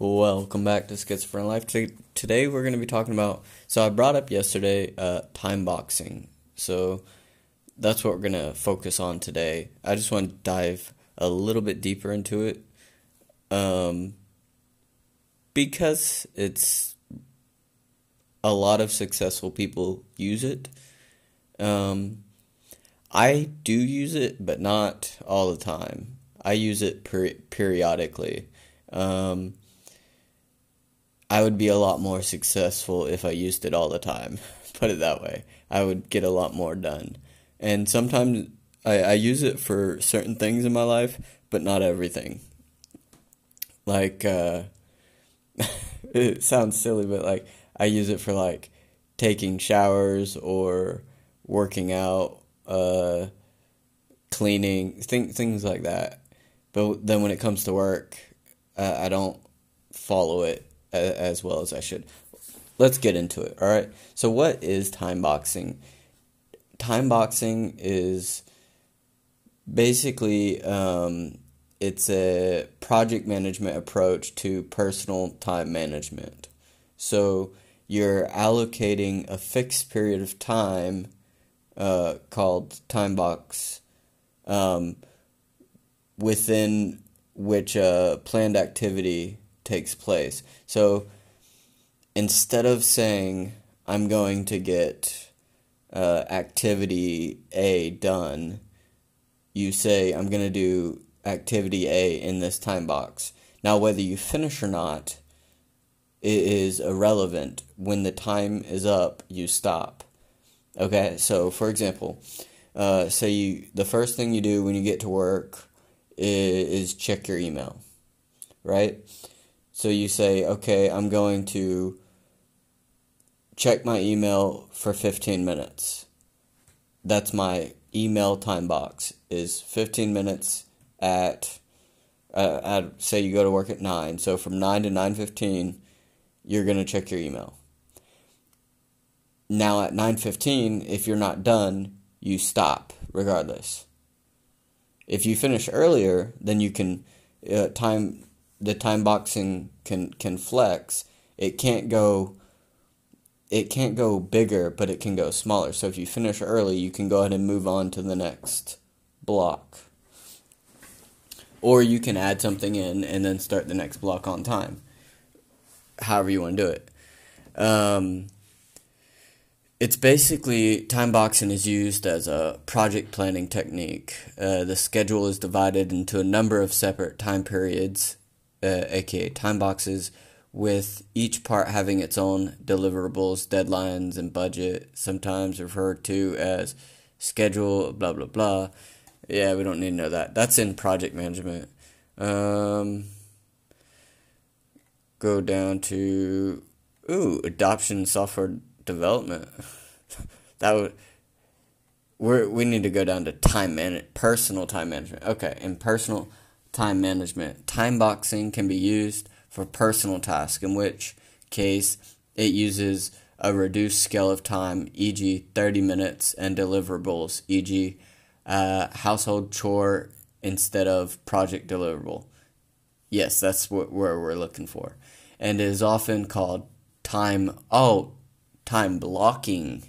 Welcome back to Schizophrenia Life. Today we're going to be talking about. So I brought up yesterday uh, time boxing. So that's what we're going to focus on today. I just want to dive a little bit deeper into it, um, because it's a lot of successful people use it. Um, I do use it, but not all the time. I use it per- periodically. Um, I would be a lot more successful if I used it all the time. Put it that way. I would get a lot more done. And sometimes I, I use it for certain things in my life, but not everything. Like, uh, it sounds silly, but like, I use it for like taking showers or working out, uh, cleaning, th- things like that. But then when it comes to work, uh, I don't follow it as well as I should. Let's get into it. All right. So, what is time boxing? Time boxing is basically um, it's a project management approach to personal time management. So, you're allocating a fixed period of time uh, called time box um, within which a planned activity takes place. So instead of saying, I'm going to get uh, activity A done, you say, I'm going to do activity A in this time box. Now, whether you finish or not, it is irrelevant. When the time is up, you stop. Okay, so for example, uh, say you the first thing you do when you get to work is, is check your email, right? So you say, okay, I'm going to check my email for 15 minutes. That's my email time box is 15 minutes at uh, say you go to work at 9. So from 9 to 9:15 you're going to check your email. Now at 9:15 if you're not done, you stop regardless. If you finish earlier, then you can uh, time the time boxing can can flex, it can't go it can't go bigger, but it can go smaller. So if you finish early, you can go ahead and move on to the next block. Or you can add something in and then start the next block on time. However you want to do it. Um, it's basically time boxing is used as a project planning technique. Uh, the schedule is divided into a number of separate time periods uh, aka time boxes, with each part having its own deliverables, deadlines, and budget, sometimes referred to as schedule, blah, blah, blah. Yeah, we don't need to know that. That's in project management. Um, go down to, ooh, adoption software development. that would. we we need to go down to time man personal time management. Okay, in personal time management. Time boxing can be used for personal tasks, in which case it uses a reduced scale of time, e.g., 30 minutes, and deliverables, e.g., uh, household chore instead of project deliverable. Yes, that's what where we're looking for. And is often called time oh time blocking.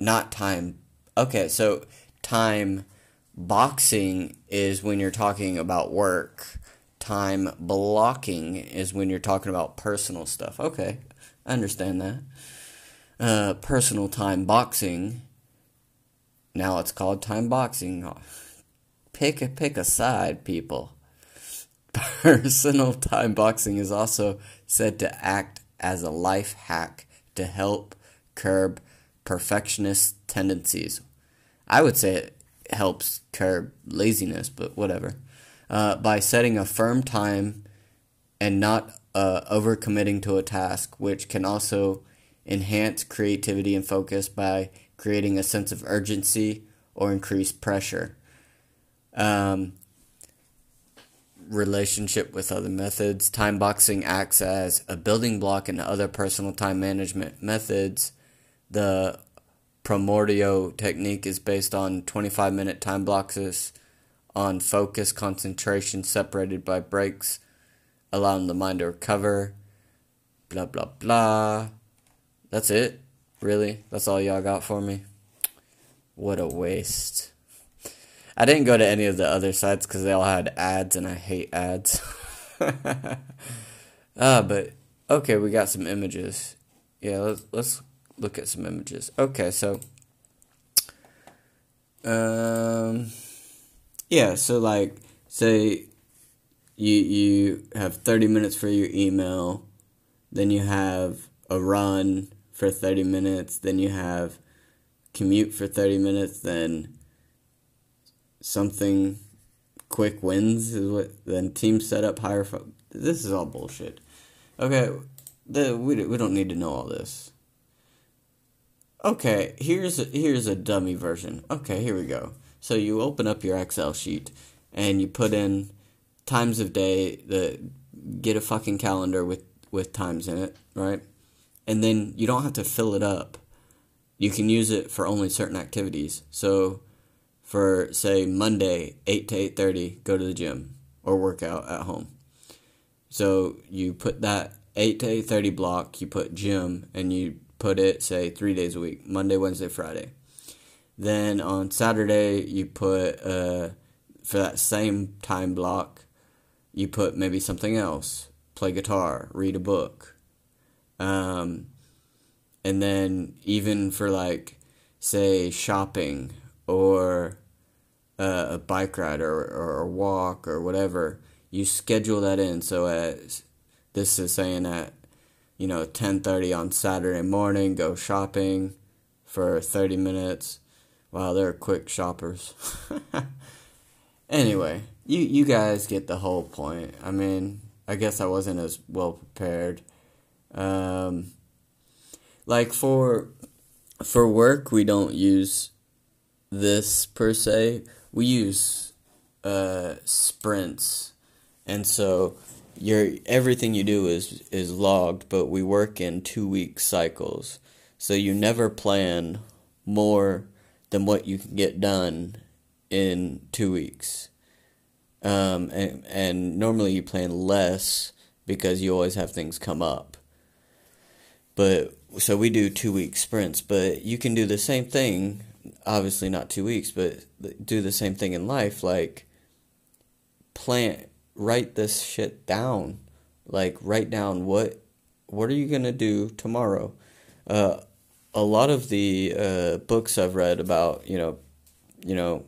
Not time okay, so time Boxing is when you're talking about work. Time blocking is when you're talking about personal stuff. Okay, I understand that. Uh, personal time boxing. Now it's called time boxing. Pick a pick a side, people. Personal time boxing is also said to act as a life hack to help curb perfectionist tendencies. I would say helps curb laziness, but whatever. Uh, by setting a firm time and not uh, overcommitting to a task, which can also enhance creativity and focus by creating a sense of urgency or increased pressure. Um, relationship with other methods. Time boxing acts as a building block in other personal time management methods. The Pomodoro technique is based on 25 minute time blocks on focus concentration separated by breaks allowing the mind to recover. Blah blah blah. That's it. Really? That's all y'all got for me? What a waste. I didn't go to any of the other sites because they all had ads, and I hate ads. ah, but okay, we got some images. Yeah, let's let's look at some images. Okay, so um yeah, so like say you you have 30 minutes for your email, then you have a run for 30 minutes, then you have commute for 30 minutes, then something quick wins is what then team setup higher fo- this is all bullshit. Okay, the we we don't need to know all this. Okay, here's a, here's a dummy version. Okay, here we go. So you open up your Excel sheet and you put in times of day, the get a fucking calendar with with times in it, right? And then you don't have to fill it up. You can use it for only certain activities. So for say Monday, 8 to 8:30, go to the gym or work out at home. So you put that 8 to 8:30 block, you put gym and you put it say 3 days a week, Monday, Wednesday, Friday. Then on Saturday, you put uh, for that same time block, you put maybe something else, play guitar, read a book. Um, and then even for like, say, shopping or uh, a bike ride or, or a walk or whatever, you schedule that in. So as this is saying at you know 10:30 on Saturday morning, go shopping for 30 minutes Wow, they're quick shoppers. anyway, you you guys get the whole point. I mean, I guess I wasn't as well prepared. Um, like for for work, we don't use this per se. We use uh, sprints, and so your everything you do is is logged. But we work in two week cycles, so you never plan more than what you can get done in two weeks. Um, and, and normally you plan less because you always have things come up. But so we do two week sprints, but you can do the same thing, obviously not two weeks, but do the same thing in life. Like, plan, write this shit down. Like, write down what, what are you gonna do tomorrow? Uh, a lot of the uh, books I've read about, you know, you know,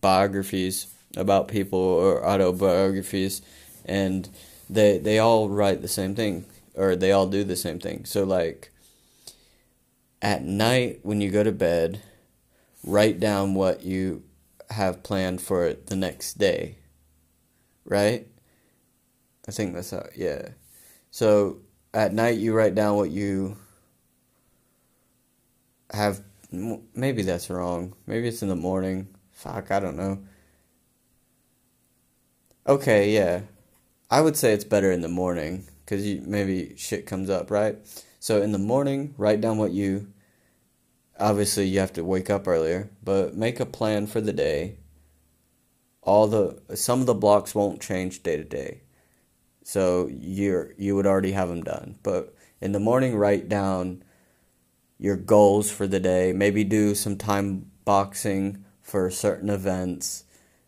biographies about people or autobiographies, and they they all write the same thing or they all do the same thing. So like at night when you go to bed, write down what you have planned for the next day. Right? I think that's how yeah. So at night you write down what you have maybe that's wrong. Maybe it's in the morning. Fuck, I don't know. Okay, yeah. I would say it's better in the morning you maybe shit comes up, right? So in the morning, write down what you obviously you have to wake up earlier, but make a plan for the day. All the some of the blocks won't change day to day. So you're you would already have them done. But in the morning write down your goals for the day. Maybe do some time boxing for certain events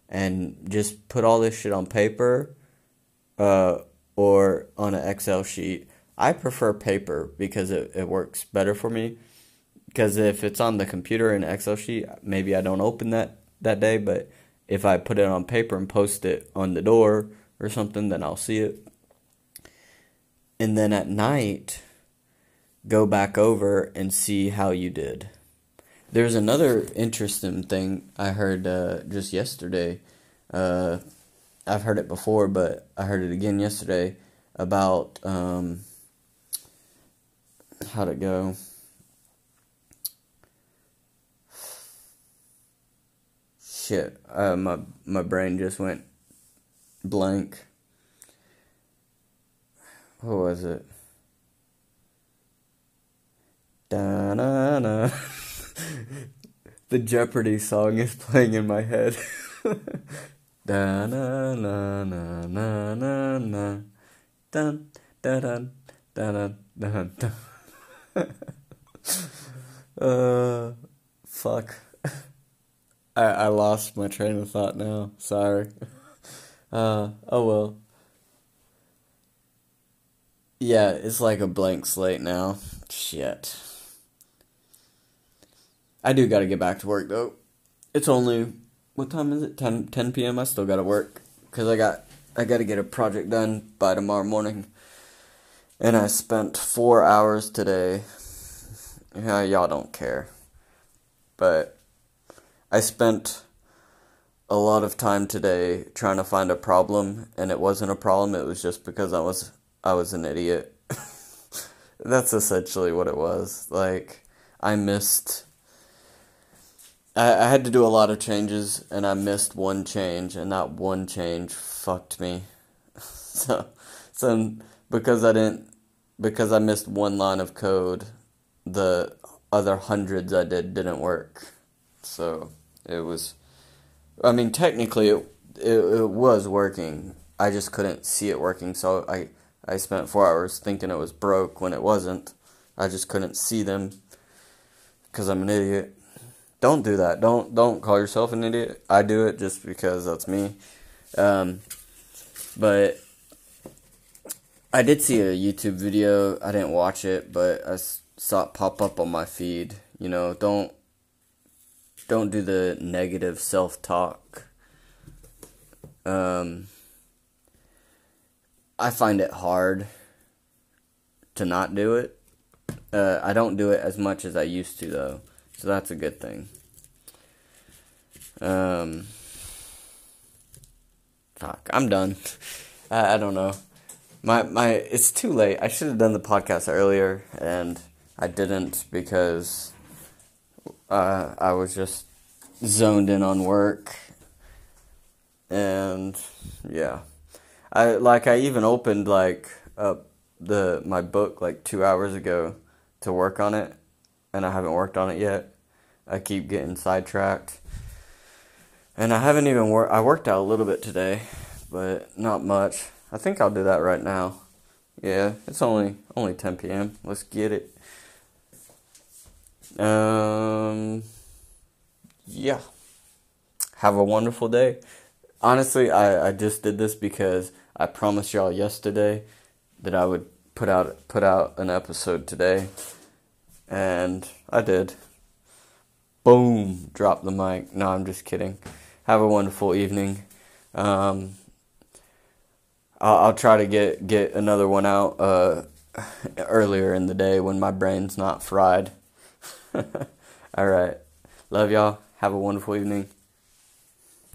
and just put all this shit on paper uh, or on an Excel sheet. I prefer paper because it, it works better for me. Because if it's on the computer in Excel sheet, maybe I don't open that that day. But if I put it on paper and post it on the door or something, then I'll see it. And then at night, go back over and see how you did. There's another interesting thing I heard uh, just yesterday. Uh, I've heard it before, but I heard it again yesterday about um, how'd it go? Shit, uh, my my brain just went blank. What was it? Da na na. the Jeopardy song is playing in my head. da na na na na na dun dun dun dun dun dun. uh, fuck. I I lost my train of thought now. Sorry. Uh, oh well. Yeah, it's like a blank slate now. Shit. I do gotta get back to work though. It's only what time is it? 10, 10 p.m. I still gotta work because I got I gotta get a project done by tomorrow morning. And I spent four hours today. Yeah, y'all don't care, but I spent a lot of time today trying to find a problem, and it wasn't a problem. It was just because I was I was an idiot. That's essentially what it was. Like I missed I, I had to do a lot of changes and I missed one change and that one change fucked me. so so because I didn't because I missed one line of code, the other hundreds I did didn't work. So it was I mean technically it it, it was working. I just couldn't see it working, so I I spent 4 hours thinking it was broke when it wasn't. I just couldn't see them cuz I'm an idiot. Don't do that. Don't don't call yourself an idiot. I do it just because that's me. Um, but I did see a YouTube video. I didn't watch it, but I saw it pop up on my feed. You know, don't don't do the negative self talk. Um, I find it hard to not do it. Uh, I don't do it as much as I used to, though. So that's a good thing. Um, fuck, I'm done. I, I don't know. My my, it's too late. I should have done the podcast earlier, and I didn't because uh, I was just zoned in on work, and yeah, I like I even opened like up the my book like two hours ago to work on it, and I haven't worked on it yet. I keep getting sidetracked. And I haven't even worked, I worked out a little bit today, but not much. I think I'll do that right now. Yeah, it's only only 10 p.m. Let's get it. Um yeah. Have a wonderful day. Honestly, I, I just did this because I promised y'all yesterday that I would put out put out an episode today. And I did. Boom, drop the mic. No, I'm just kidding. Have a wonderful evening. Um, I'll, I'll, try to get get another one out uh, earlier in the day when my brain's not fried. All right. Love y'all. Have a wonderful evening.